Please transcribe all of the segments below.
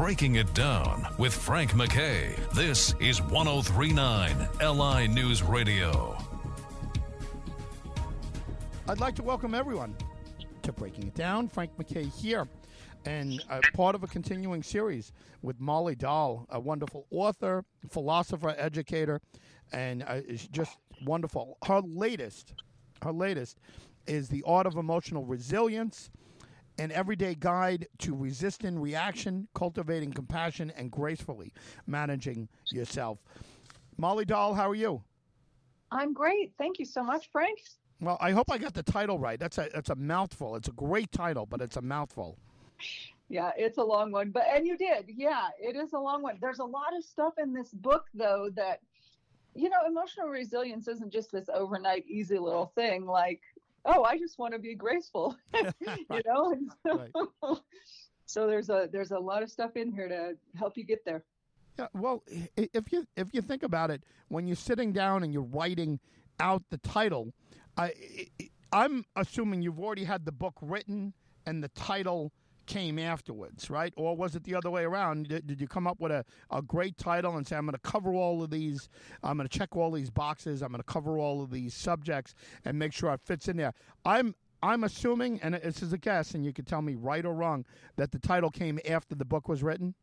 Breaking It Down with Frank McKay. This is 1039 LI News Radio. I'd like to welcome everyone to Breaking It Down. Frank McKay here, and uh, part of a continuing series with Molly Dahl, a wonderful author, philosopher, educator, and uh, just wonderful. Her latest, her latest, is the art of emotional resilience an everyday guide to resisting reaction, cultivating compassion, and gracefully managing yourself. Molly Dahl, how are you? I'm great. Thank you so much, Frank. Well, I hope I got the title right. That's a that's a mouthful. It's a great title, but it's a mouthful. Yeah, it's a long one, but and you did. Yeah, it is a long one. There's a lot of stuff in this book though that you know, emotional resilience isn't just this overnight easy little thing like oh, I just want to be graceful, you know. right. so there's a there's a lot of stuff in here to help you get there. Yeah, well, if you if you think about it, when you're sitting down and you're writing out the title, I I'm assuming you've already had the book written and the title came afterwards, right? Or was it the other way around? Did, did you come up with a, a great title and say, I'm going to cover all of these, I'm going to check all these boxes, I'm going to cover all of these subjects and make sure it fits in there? I'm I'm assuming, and this is a guess, and you can tell me right or wrong, that the title came after the book was written.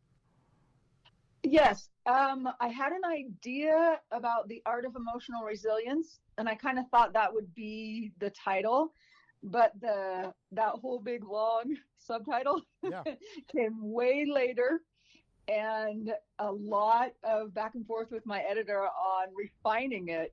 Yes, um, I had an idea about the art of emotional resilience, and I kind of thought that would be the title but the that whole big long subtitle yeah. came way later. And a lot of back and forth with my editor on refining it.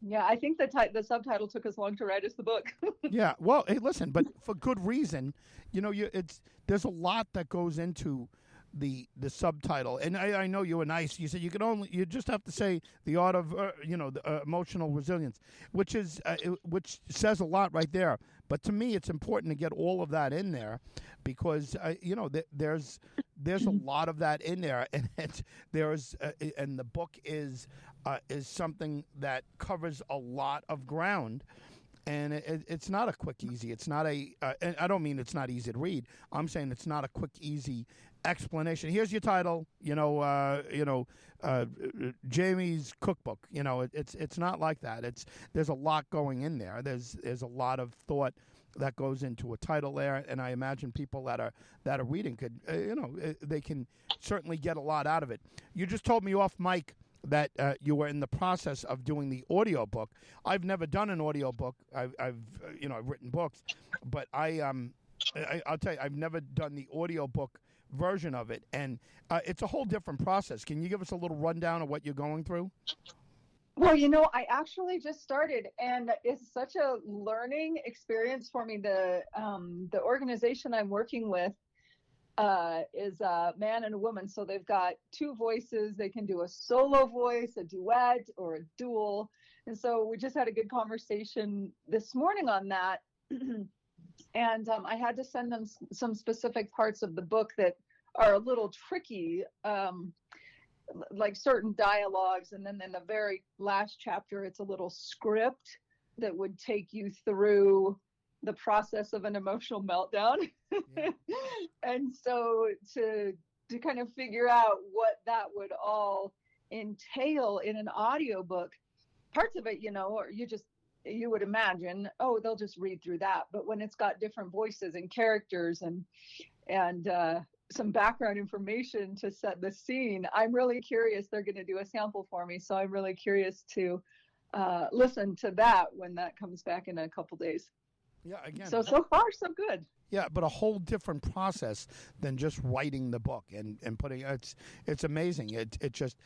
Yeah i think the ti- the subtitle took as long to write as the book. Yeah well hey listen but for good reason. You know you it's there's a lot that goes into the the subtitle. And I, I know you were nice. You said you could only you just have to say the art of uh, you know the, uh, emotional resilience, which is uh, which says a lot right there. But to me, it's important to get all of that in there because uh, you know th- there's there's a lot of that in there, and there's uh, and the book is uh, is something that covers a lot of ground and it, it's not a quick easy it's not a. Uh, and i don't mean it's not easy to read i'm saying it's not a quick easy explanation. Here's your title. You know, uh, you know, uh, Jamie's cookbook. You know, it, it's it's not like that. It's there's a lot going in there. There's there's a lot of thought that goes into a title there, and I imagine people that are that are reading could, uh, you know, uh, they can certainly get a lot out of it. You just told me off mic that uh, you were in the process of doing the audio book. I've never done an audio book. I've, I've uh, you know I've written books, but I um I, will tell you I've never done the audio book version of it, and uh, it's a whole different process. Can you give us a little rundown of what you're going through? Well, you know, I actually just started, and it's such a learning experience for me. The um, the organization I'm working with uh, is a man and a woman, so they've got two voices. They can do a solo voice, a duet, or a dual. And so we just had a good conversation this morning on that. and um, I had to send them some specific parts of the book that are a little tricky, um, like certain dialogues, and then in the very last chapter, it's a little script that would take you through the process of an emotional meltdown. Yeah. and so to to kind of figure out what that would all entail in an audiobook, parts of it, you know, or you just you would imagine, oh, they'll just read through that. But when it's got different voices and characters and and uh, some background information to set the scene, I'm really curious. They're going to do a sample for me, so I'm really curious to uh, listen to that when that comes back in a couple days. Yeah, again. So so far so good. Yeah, but a whole different process than just writing the book and, and putting it's it's amazing. It it just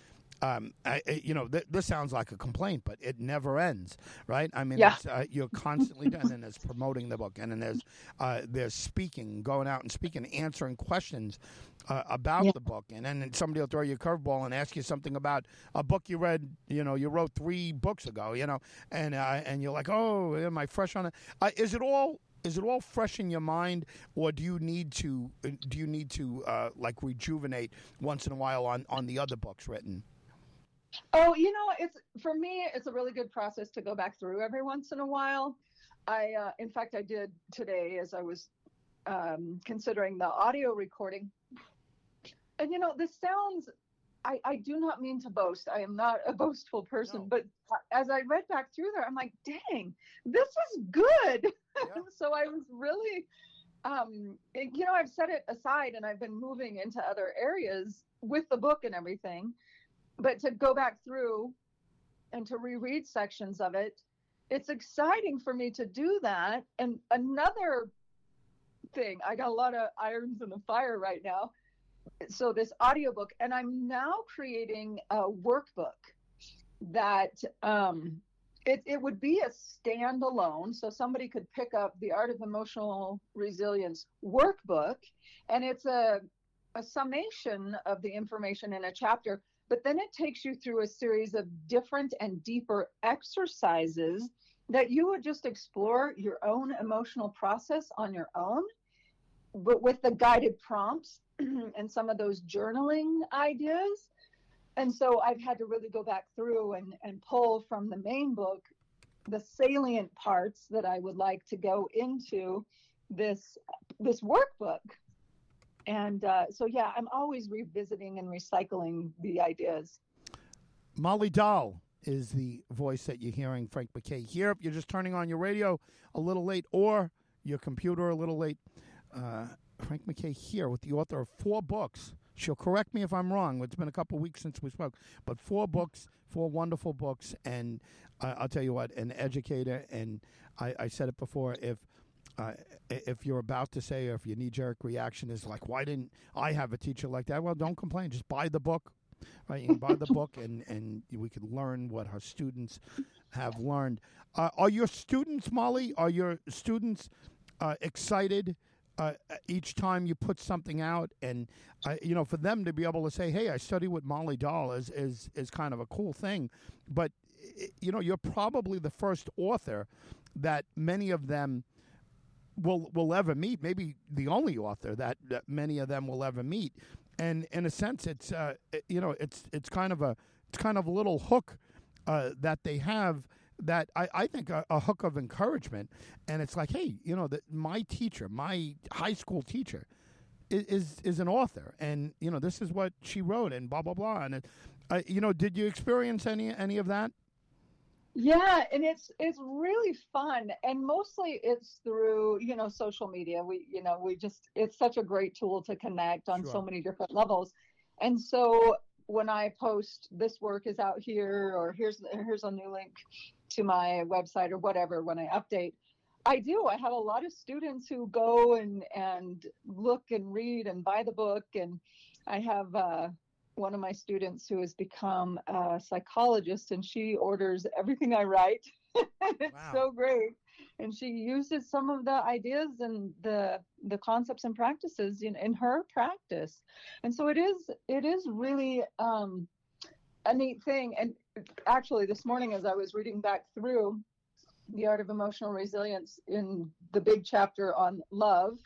um, I, you know, th- this sounds like a complaint, but it never ends, right? I mean, yeah. uh, you're constantly doing, and there's promoting the book, and then there's uh, there's speaking, going out and speaking, answering questions uh, about yeah. the book, and then somebody will throw you a curveball and ask you something about a book you read, you know, you wrote three books ago, you know, and uh, and you're like, oh, am I fresh on it? Uh, is it all is it all fresh in your mind, or do you need to do you need to uh, like rejuvenate once in a while on on the other books written? Oh, you know, it's for me, it's a really good process to go back through every once in a while. I, uh, in fact, I did today as I was um, considering the audio recording. and you know, this sounds. I, I do not mean to boast. I am not a boastful person, No. but as I read back through there, I'm like, dang, this is good. Yeah. so I was really, um, it- you know, I've set it aside and I've been moving into other areas with the book and everything. But to go back through and to reread sections of it, it's exciting for me to do that. And another thing, I got a lot of irons in the fire right now. So this audiobook, and I'm now creating a workbook that um, it, it would be a standalone. So somebody could pick up the Art of Emotional Resilience workbook, and it's a, a summation of the information in a chapter. But then it takes you through a series of different and deeper exercises that you would just explore your own emotional process on your own, but with the guided prompts and some of those journaling ideas. And so I've had to really go back through and, and pull from the main book the salient parts that I would like to go into this this workbook. And uh, so yeah, I'm always revisiting and recycling the ideas. Molly Dahl is the voice that you're hearing. Frank McKay here. If you're just turning on your radio a little late or your computer a little late, uh, Frank McKay here with the author of four books. She'll correct me if I'm wrong. It's been a couple weeks since we spoke, but four books, four wonderful books, and uh, I'll tell you what, an educator. And I, I said it before. If uh, if you're about to say, or if your knee jerk reaction is like, "Why didn't I have a teacher like that?" Well, don't complain. Just buy the book. Right, you can buy the book, and and we can learn what our students have learned. Uh, are your students, Molly? Are your students uh, excited uh, each time you put something out? And uh, you know, for them to be able to say, "Hey, I study with Molly Dahl," is is is kind of a cool thing. But you know, you're probably the first author that many of them will will ever meet. Maybe the only author that, that many of them will ever meet. And in a sense, it's uh, it- you know it's it's kind of a it's kind of a little hook uh, that they have that I, I think a, a hook of encouragement. And it's like, hey, you know, that my teacher, my high school teacher, is, is an author, and you know this is what she wrote, and blah blah blah. And uh, you know, did you experience any any of that? Yeah, and it's it's really fun, and mostly it's through you know social media. We you know we just it's such a great tool to connect on so many different levels, and so when I post this work is out here or here's here's a new link to my website or whatever when I update, I do. I have a lot of students who go and and look and read and buy the book, and I have. Uh, one of my students who has become a psychologist and she orders everything I write. it's Wow. so great. And she uses some of the ideas and the the concepts and practices in, in her practice. And so it is it is really um, a neat thing. And actually this morning as I was reading back through the art of emotional resilience in the big chapter on love,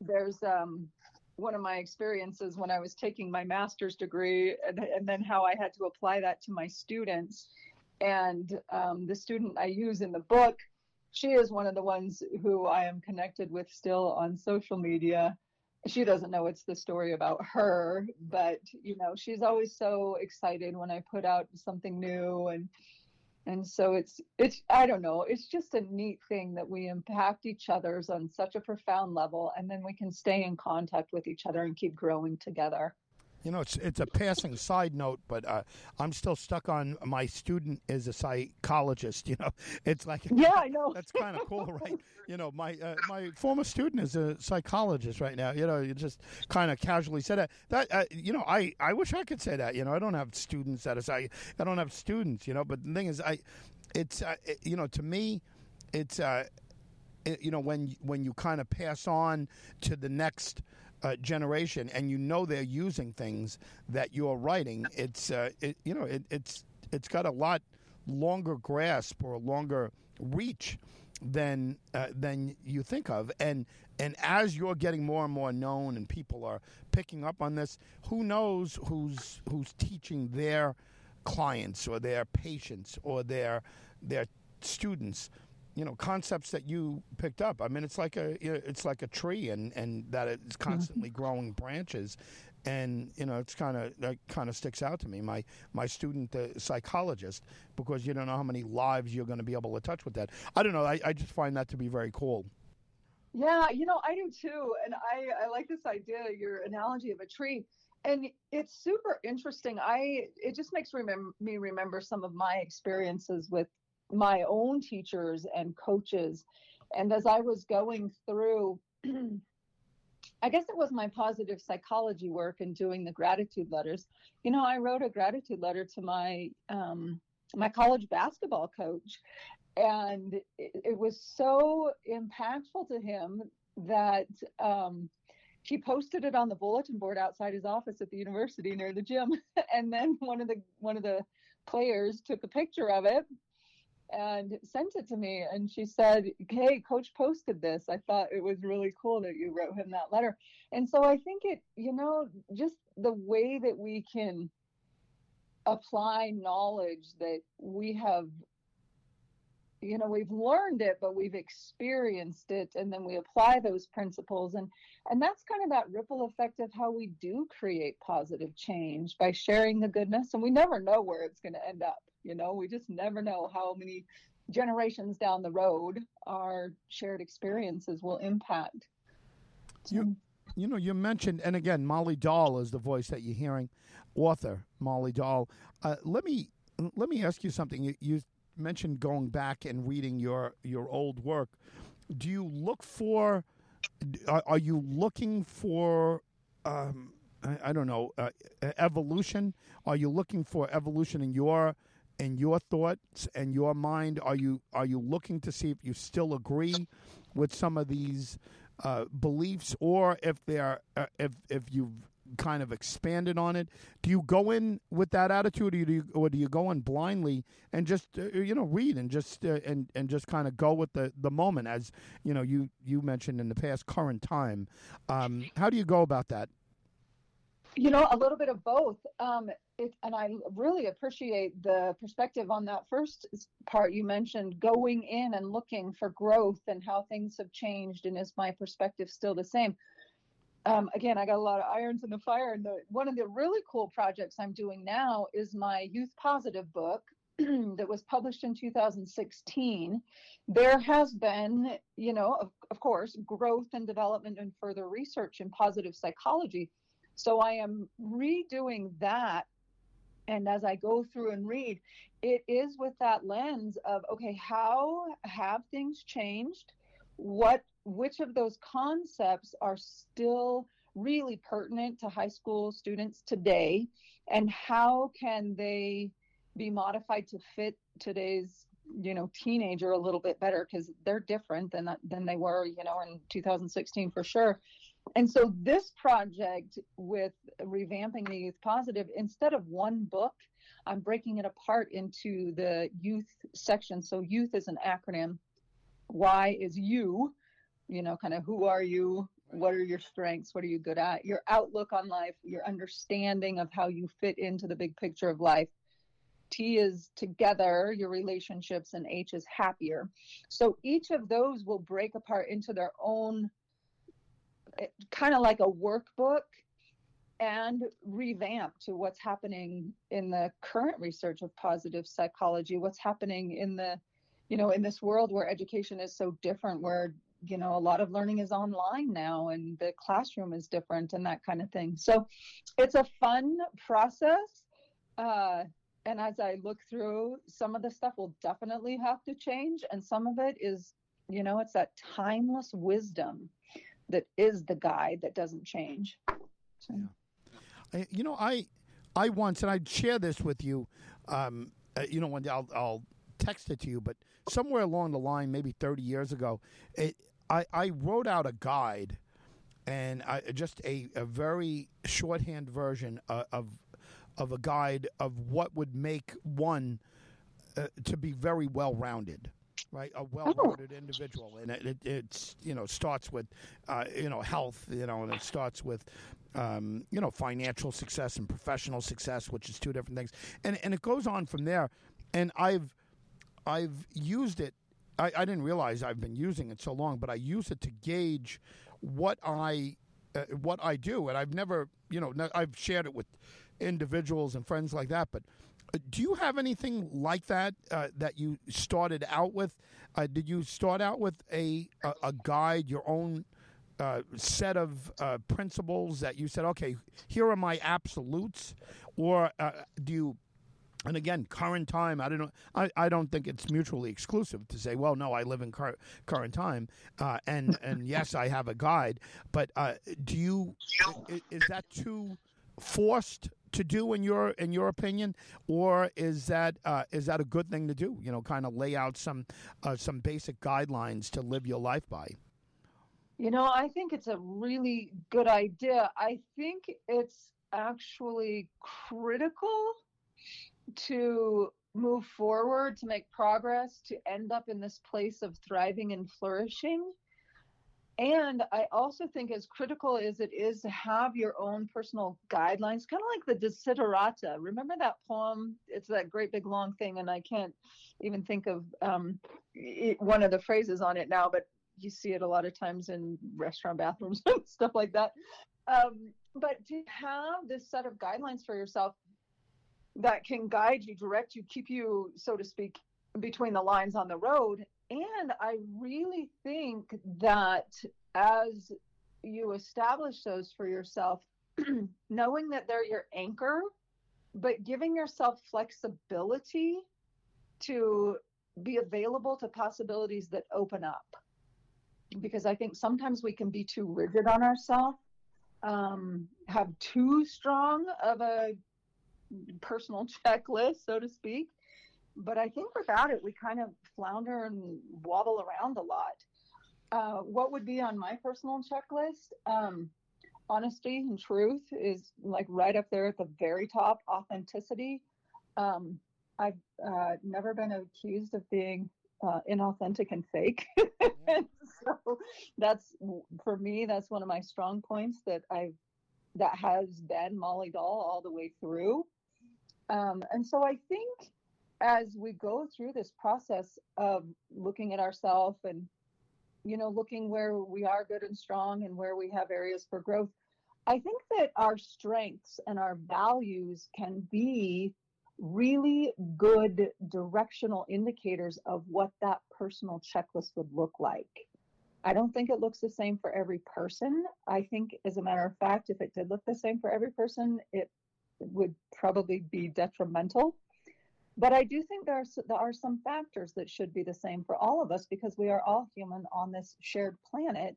there's um, one of my experiences when I was taking my master's degree, and, and then how I had to apply that to my students. And um, the student I use in the book, she is one of the ones who I am connected with still on social media. She doesn't know it's the story about her, but you know, she's always so excited when I put out something new and and so it's it's i don't know it's just a neat thing that we impact each other's on such a profound level and then we can stay in contact with each other and keep growing together You know, it's it's a passing side note, but uh, I'm still stuck on my student is a psychologist. You know, it's like yeah i know that's kind of cool, right? You know, my uh, my former student is a psychologist right now. You know, you just kind of casually said that. That uh, you know, I I wish I could say that. You know, I don't have students that is I I don't have students. You know, but the thing is, I it's uh, it, you know to me, it's uh, it, you know when when you kind of pass on to the next uh, generation and you know they're using things that you're writing it's uh, it, you know it, it's it's got a lot longer grasp or a longer reach than uh, than you think of. And and as you're getting more and more known and people are picking up on this who knows who's who's teaching their clients or their patients or their their students you know concepts that you picked up i mean it's like a it's like a tree and and that it's constantly growing branches and you know it's kind of that kind of sticks out to me. My my student uh, psychologist, because you don't know how many lives you're going to be able to touch with that. I don't know. I, I just find that to be very cool. Yeah, you know, I do too, and I I like this idea, your analogy of a tree, and it's super interesting. I it just makes remem- me remember some of my experiences with my own teachers and coaches, and as I was going through. I guess it was my positive psychology work and doing the gratitude letters. You know, I wrote a gratitude letter to my um, my college basketball coach, and it, it, was so impactful to him that um, he posted it on the bulletin board outside his office at the university near the gym. and then one of the one of the players took a picture of it and sent it to me and she said hey coach posted this. I thought it was really cool that you wrote him that letter. And so i think it you know just the way that we can apply knowledge that we have you know we've learned it but we've experienced it and then we apply those principles. And and that's kind of that ripple effect of how we do create positive change by sharing the goodness. And we never know where it's going to end up you know, we just never know how many generations down the road our shared experiences will impact. You, you know, you mentioned, and again, Molly Dahl is the voice that you're hearing, author Molly Dahl. Uh, let me let me ask you something. You, you mentioned going back and reading your your old work. Do you look for? Are, are you looking for? Um, I, I, don't know uh, evolution. Are you looking for evolution in your in your thoughts and your mind? Are you are you looking to see if you still agree with some of these uh, beliefs, or if they're uh, if if you've kind of expanded on it? Do you go in with that attitude, or do you, or do you go in blindly and just uh, you know read and just uh, and and just kind of go with the the moment, as you know you you mentioned in the past current time? Um, how do you go about that? You know, a little bit of both. Um, it, and I really appreciate the perspective on that first part you mentioned, going in and looking for growth and how things have changed, and is my perspective still the same? Um, again, I got a lot of irons in the fire, and the, one of the really cool projects I'm doing now is my Youth Positive book that was published in 2016. There has been, you know, of, of course, growth and development and further research in positive psychology so I am redoing that. And as I go through and read, it is with that lens of okay, how have things changed? What which of those concepts are still really pertinent to high school students today and how can they be modified to fit today's you know teenager a little bit better because they're different than than they were you know in 2016 for sure and so this project with revamping the youth positive instead of one book i'm breaking it apart into the youth section. So youth is an acronym. Y is you you know kind of who are you what are your strengths what are you good at your outlook on life your understanding of how you fit into the big picture of life. T is together, your relationships, and H is happier. So each of those will break apart into their own kind of like a workbook and revamp to what's happening in the current research of positive psychology what's happening in the you know in this world where education is so different where you know a lot of learning is online now and the classroom is different and that kind of thing. So it's a fun process uh, and as i look through some of the stuff will definitely have to change and some of it is you know it's that timeless wisdom that is the guide that doesn't change. So. Yeah. I, you know, I I once and I'd share this with you. Um, uh, you know, when I'll, I'll text it to you, but somewhere along the line, maybe thirty years ago, it, I I wrote out a guide and I, just a, a very shorthand version of, of of a guide of what would make one uh, to be very well rounded right? A well-rounded oh. individual, and it, it, it's you know starts with uh, you know health, you know, and it starts with um, you know financial success and professional success, which is two different things, and and it goes on from there. And I've I've used it. I, I didn't realize I've been using it so long, but I use it to gauge what I uh, what I do, and I've never, you know, I've shared it with individuals and friends like that, but. Do you have anything like that uh, that you started out with? Uh, did you start out with a a, a guide, your own uh, set of uh, principles that you said, okay, here are my absolutes, or uh, do you and again, current time. I don't know. I, I don't think it's mutually exclusive to say, well, no, I live in cur- current time, uh, and and yes, I have a guide. But uh, do you is, is, that too forced to do in your in your opinion, or is that uh, is that a good thing to do? You know, kind of lay out some uh, some basic guidelines to live your life by. You know, I think it's a really good idea. I think it's actually critical to move forward, to make progress, to end up in this place of thriving and flourishing. And I also think, as critical as it is to have your own personal guidelines, kind of like the Desiderata. Remember that poem? It's that great big long thing, and I can't even think of um, it, one of the phrases on it now, but you see it a lot of times in restaurant bathrooms and stuff like that. Um, but to have this set of guidelines for yourself that can guide you, direct you, keep you, so to speak, between the lines on the road. And I really think that as you establish those for yourself, knowing that they're your anchor, but giving yourself flexibility to be available to possibilities that open up. Because I think sometimes we can be too rigid on ourselves, um, have too strong of a personal checklist, so to speak. But I think without it, we kind of flounder and wobble around a lot. Uh, what would be on my personal checklist? Um, honesty and truth is like right up there at the very top. Authenticity. Um, I've uh, never been accused of being uh, inauthentic and fake. so that's for me. That's one of my strong points that I've that has been Molly Dahl all the way through. Um, and so I think as we go through this process of looking at ourselves and, you know, looking where we are good and strong and where we have areas for growth, I think that our strengths and our values can be really good directional indicators of what that personal checklist would look like. I don't think it looks the same for every person. I think, as a matter of fact, if it did look the same for every person, it would probably be detrimental. But I do think there are, there are some factors that should be the same for all of us because we are all human on this shared planet.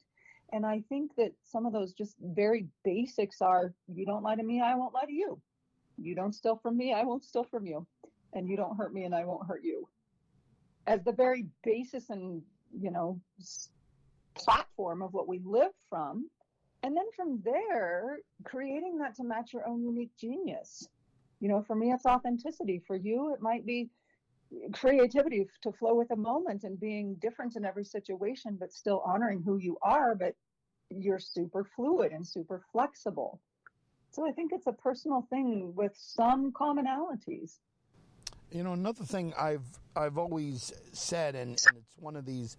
And I think that some of those just very basics are you don't lie to me, I won't lie to you. You don't steal from me, I won't steal from you. And you don't hurt me, and I won't hurt you. As the very basis and, you know, platform of what we live from, and then from there creating that to match your own unique genius you know for me it's authenticity for you it might be creativity to flow with the moment and being different in every situation but still honoring who you are but you're super fluid and super flexible so i think it's a personal thing with some commonalities you know another thing i've i've always said and, and it's one of these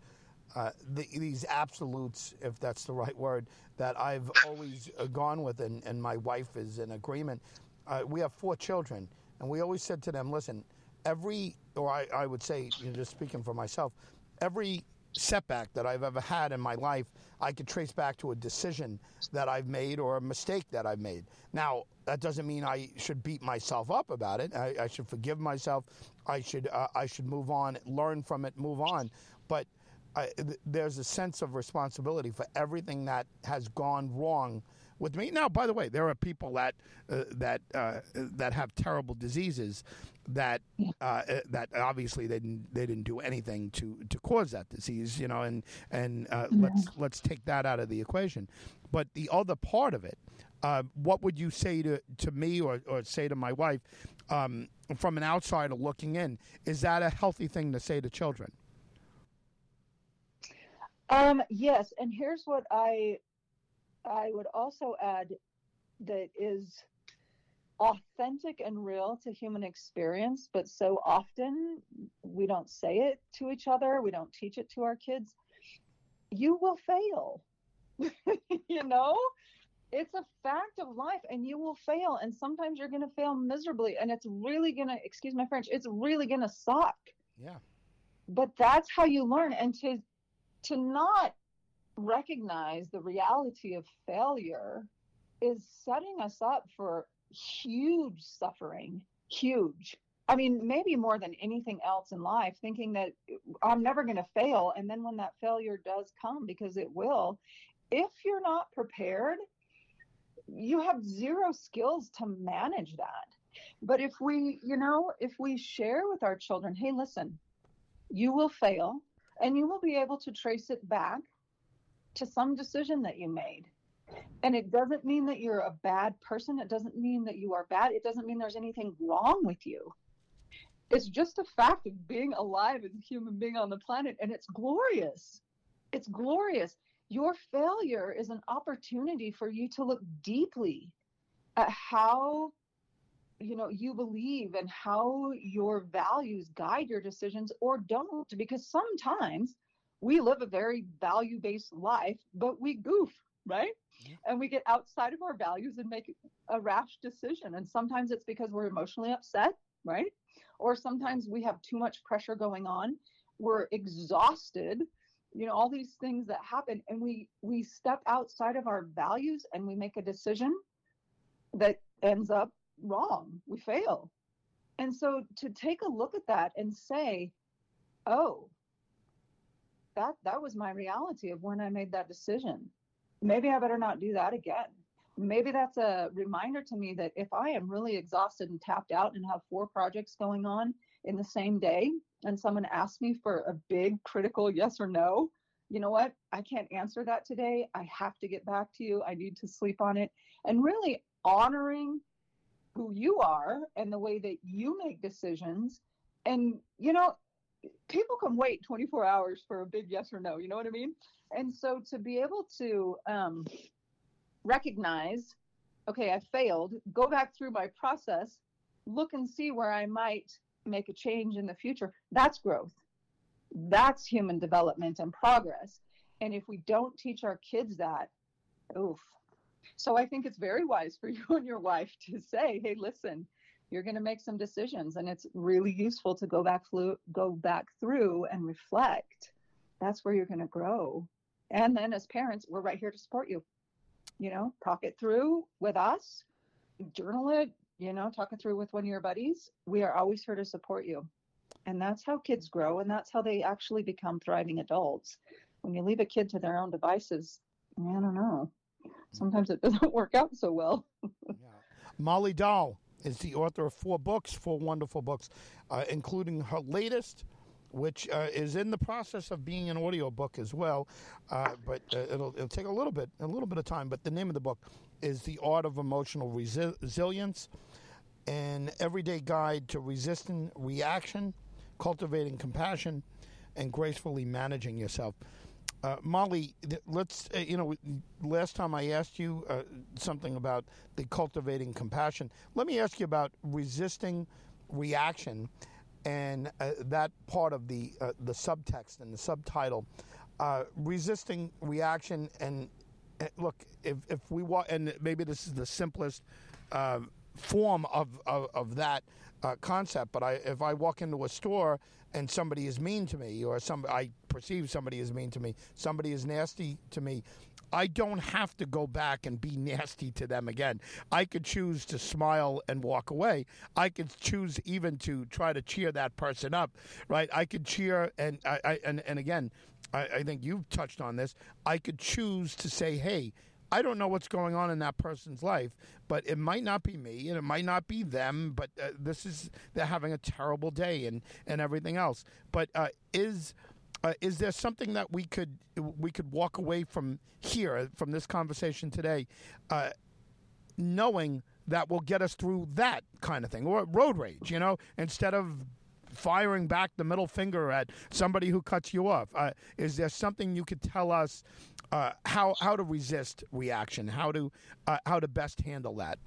uh, the, these absolutes, if that's the right word, that I've always uh, gone with, and, and my wife is in agreement. Uh, we have four children, and we always said to them, listen, every, or I, I would say, you know, just speaking for myself, every setback that I've ever had in my life, I could trace back to a decision that I've made or a mistake that I've made. Now, that doesn't mean I should beat myself up about it. I, I should forgive myself. I should uh, I should move on, learn from it, move on. But I, th- there's a sense of responsibility for everything that has gone wrong with me. Now, by the way, there are people that uh, that uh, that have terrible diseases that uh, uh, that obviously they didn't they didn't do anything to, to cause that disease, you know, and and uh, yeah. let's let's take that out of the equation. But the other part of it, uh, what would you say to to me or, or say to my wife um, from an outsider looking in? Is that a healthy thing to say to children? Um, yes, and here's what I I would also add that is authentic and real to human experience, but so often we don't say it to each other, we don't teach it to our kids. You will fail. you know? it's a fact of life and you will fail and sometimes you're going to fail miserably and it's really going to excuse my french it's really going to suck yeah but that's how you learn and to to not recognize the reality of failure is setting us up for huge suffering huge i mean maybe more than anything else in life thinking that i'm never going to fail and then when that failure does come because it will if you're not prepared you have zero skills to manage that. But if we, you know, if we share with our children, hey, listen, you will fail and you will be able to trace it back to some decision that you made. And it doesn't mean that you're a bad person. It doesn't mean that you are bad. It doesn't mean there's anything wrong with you. It's just a fact of being alive as a human being on the planet. And it's glorious. It's glorious your failure is an opportunity for you to look deeply at how you know you believe and how your values guide your decisions or don't because sometimes we live a very value based life but we goof right? Mm-hmm. and we get outside of our values and make a rash decision. And sometimes it's because we're emotionally upset right? Or sometimes we have too much pressure going on. We're exhausted you know all these things that happen. And we we step outside of our values and we make a decision that ends up wrong. We fail. And so to take a look at that and say oh that that was my reality of when i made that decision maybe i better not do that again maybe that's a reminder to me that if i am really exhausted and tapped out and have four projects going on in the same day and someone asks me for a big critical yes or no, you know what? I can't answer that today. I have to get back to you. I need to sleep on it. And really honoring who you are and the way that you make decisions. And, you know, people can wait 24 hours for a big yes or no. You know what I mean? And so to be able to um, recognize, okay, I failed, go back through my process, look and see where I might make a change in the future. That's growth. That's human development and progress. And if we don't teach our kids that, oof. So I think it's very wise for you and your wife to say, hey, listen, you're going to make some decisions and it's really useful to go back through go back through and reflect that's where you're going to grow and then as parents we're right here to support you you know talk it through with us journal it you know, talking through with one of your buddies, we are always here to support you. And that's how kids grow and that's how they actually become thriving adults. When you leave a kid to their own devices, I don't know. Sometimes it doesn't work out so well. yeah. Molly Dahl is the author of four books, four wonderful books, uh, including her latest, which uh, is in the process of being an audio book as well. Uh, but uh, it'll it'll take a little bit a little bit of time. But the name of the book is The Art of Emotional Resi- Resilience, an everyday guide to resisting reaction, cultivating compassion, and gracefully managing yourself. Uh, Molly, let's, uh, you know, last time I asked you uh, something about the cultivating compassion. Let me ask you about resisting reaction and uh, that part of the, uh, the subtext and the subtitle. Uh, resisting reaction and look, if if we want, and maybe this is the simplest form of, of, of that uh, concept, but I, if I walk into a store and somebody is mean to me, or some I perceive somebody is mean to me, somebody is nasty to me. I don't have to go back and be nasty to them again. I could choose to smile and walk away. I could choose even to try to cheer that person up, right? I could cheer and I, I and, and again, I, I think you've touched on this. I could choose to say, hey, I don't know what's going on in that person's life, but it might not be me and it might not be them, but uh, this is they're having a terrible day and and everything else. But uh, is uh, is there something that we could we could walk away from here from this conversation today, uh, knowing that will get us through that kind of thing or road rage, you know, instead of firing back the middle finger at somebody who cuts you off. Uh, is there something you could tell us uh, how how to resist reaction, how to uh, how to best handle that?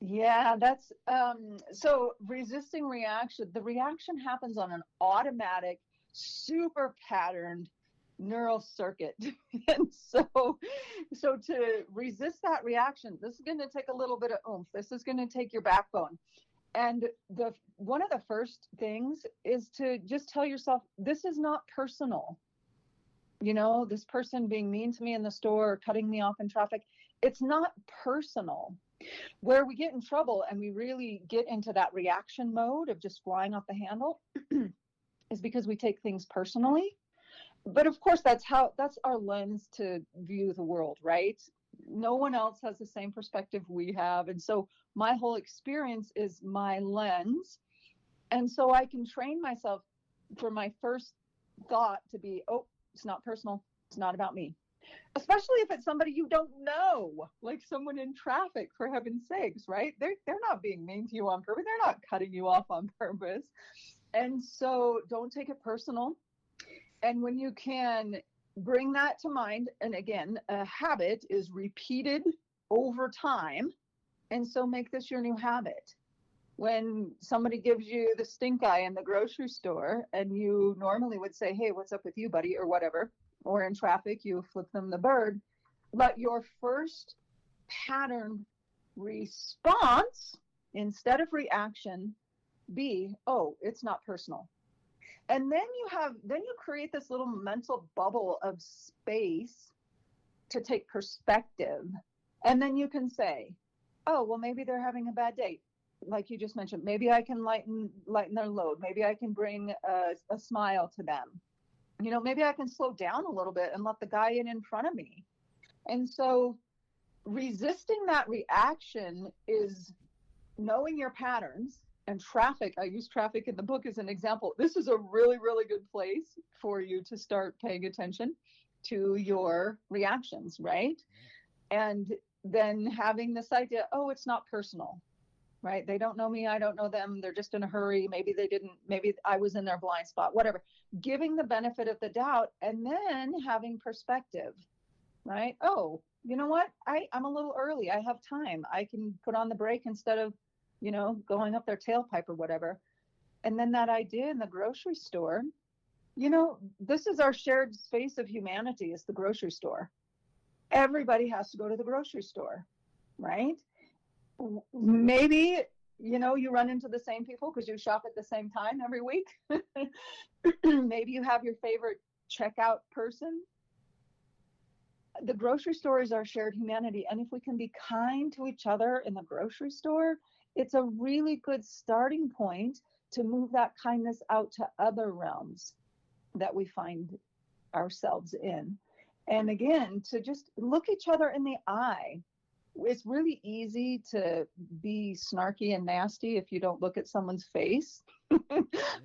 Yeah, that's um, so resisting reaction. The reaction happens on an automatic, super patterned neural circuit. and so so to resist that reaction, this is going to take a little bit of oomph. This is going to take your backbone. And the one of the first things is to just tell yourself this is not personal. You know, this person being mean to me in the store or cutting me off in traffic, it's not personal. Where we get in trouble and we really get into that reaction mode of just flying off the handle is because we take things personally but of course that's how that's our lens to view the world right no one else has the same perspective we have. And so my whole experience is my lens. And so i can train myself for my first thought to be oh it's not personal. It's not about me. Especially if it's somebody you don't know like someone in traffic for heaven's sakes right? They're, they're not being mean to you on purpose. They're not cutting you off on purpose. And so don't take it personal. And when you can bring that to mind, and again, a habit is repeated over time. And so make this your new habit. When somebody gives you the stink eye in the grocery store, and you normally would say, Hey, what's up with you, buddy, or whatever, or in traffic, you flip them the bird, let your first pattern response instead of reaction be, Oh, it's not personal and then you have then you create this little mental bubble of space to take perspective. And then you can say oh well maybe they're having a bad day. Like you just mentioned maybe i can lighten lighten their load. Maybe i can bring a, a smile to them. You know maybe i can slow down a little bit and let the guy in in front of me. And so resisting that reaction is knowing your patterns and traffic i use traffic in the book as an example. This is a really really good place for you to start paying attention to your reactions right? And then having this idea oh it's not personal right? They don't know me i don't know them they're just in a hurry maybe they didn't maybe i was in their blind spot whatever. Giving the benefit of the doubt and then having perspective right? Oh you know what? I i'm a little early i have time. I can put on the brake instead of you know, going up their tailpipe or whatever. And then that idea in the grocery store, you know, this is our shared space of humanity is the grocery store. Everybody has to go to the grocery store, right? Maybe, you know, you run into the same people because you shop at the same time every week. Maybe you have your favorite checkout person. The grocery store is our shared humanity. And if we can be kind to each other in the grocery store, it's a really good starting point to move that kindness out to other realms that we find ourselves in. And again, to just look each other in the eye. It's really easy to be snarky and nasty if you don't look at someone's face. yeah.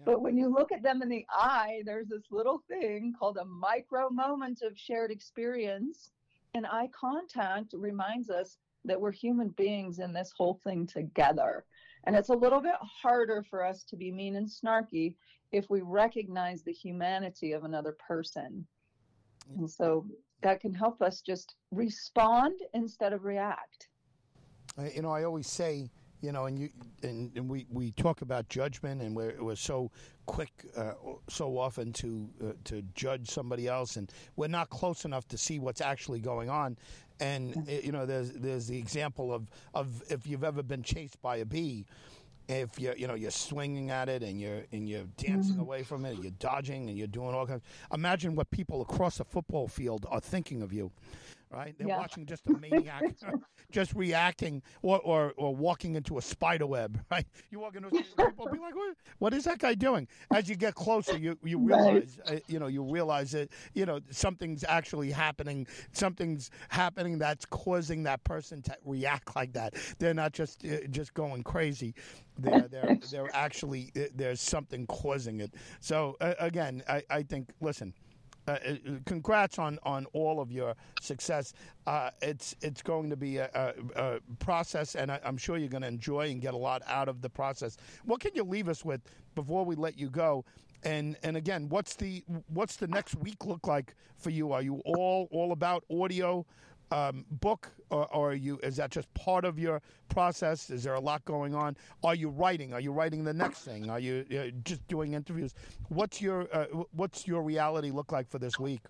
But when you look at them in the eye, there's this little thing called a micro moment of shared experience. And eye contact reminds us that we're human beings in this whole thing together. And it's a little bit harder for us to be mean and snarky if we recognize the humanity of another person. And so that can help us just respond instead of react. You know, I always say, you know, and you and, and we, we talk about judgment, and we're, we're so quick, uh, so often to uh, to judge somebody else, and we're not close enough to see what's actually going on. And you know, there's there's the example of of if you've ever been chased by a bee, if you you know you're swinging at it and you're and you're dancing mm-hmm. away from it, you're dodging and you're doing all kinds. Imagine what people across a football field are thinking of you right? They're yeah. watching just a maniac just reacting or, or, or walking into a spider web, right? You walk into a people be like, what, what is that guy doing? As you get closer, you, you realize, right. uh, you know, you realize that, you know, something's actually happening. Something's happening that's causing that person to react like that. They're not just uh, just going crazy. They're, they're, they're actually, uh, there's something causing it. So, uh, again, I, I think, listen, uh, uh, congrats on, on all of your success. Uh, it's it's going to be a, a, a process, and I, am sure you're going to enjoy and get a lot out of the process. What can you leave us with before we let you go? And and again, what's the what's the next week look like for you? Are you all all about audio? Um, book, or, or, are you? Is that just part of your process? Is there a lot going on? Are you writing? Are you writing the next thing? Are you uh, just doing interviews? What's your uh, What's your reality look like for this week?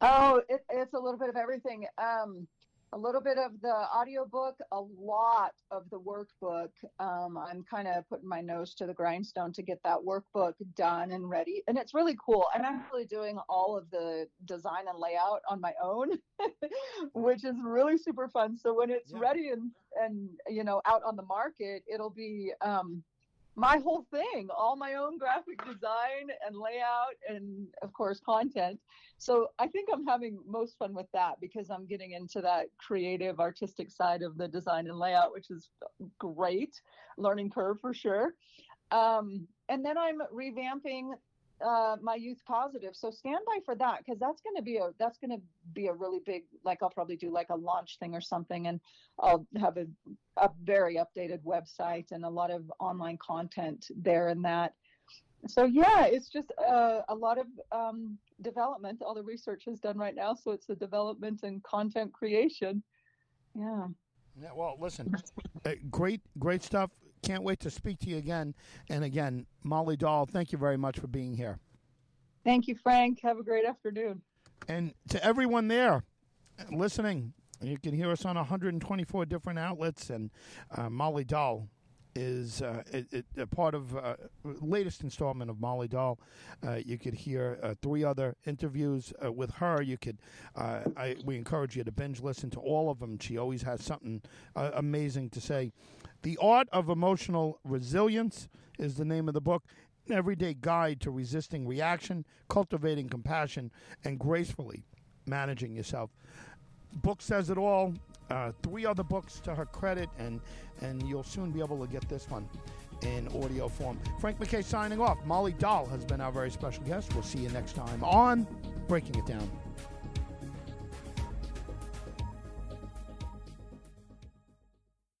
Oh, it, it's a little bit of everything. Um, a little bit of the audiobook, a lot of the workbook. Um, I'm kind of putting my nose to the grindstone to get that workbook done and ready. And it's really cool. I'm actually doing all of the design and layout on my own, which is really super fun. So when it's yeah. ready and and you know out on the market, it'll be um, my whole thing, all my own graphic design and layout, and of course, content. So I think I'm having most fun with that because I'm getting into that creative, artistic side of the design and layout, which is great. Learning curve for sure. Um, and then I'm revamping uh, my youth positive. So stand by for that because that's going to be a that's going to be a really big like I'll probably do like a launch thing or something, and I'll have a a very updated website and a lot of online content there and that. So yeah, it's just uh, a lot of um, development. All the research is done right now, so it's the development and content creation. Yeah. Yeah. Well, listen, uh, great, great stuff. Can't wait to speak to you again and again. Molly Dahl, thank you very much for being here. Thank you, Frank. Have a great afternoon. And to everyone there listening, you can hear us on 124 different outlets. And uh, Molly Dahl is uh, it, it, a part of uh, latest installment of Molly Dahl. Uh, you could hear uh, three other interviews uh, with her. You could, uh, I, we encourage you to binge listen to all of them. She always has something amazing to say. The Art of Emotional Resilience is the name of the book. An everyday guide to resisting reaction, cultivating compassion, and gracefully managing yourself. Book says it all. Uh, three other books to her credit, and and you'll soon be able to get this one in audio form. Frank McKay signing off. Molly Dahl has been our very special guest. We'll see you next time on Breaking It Down.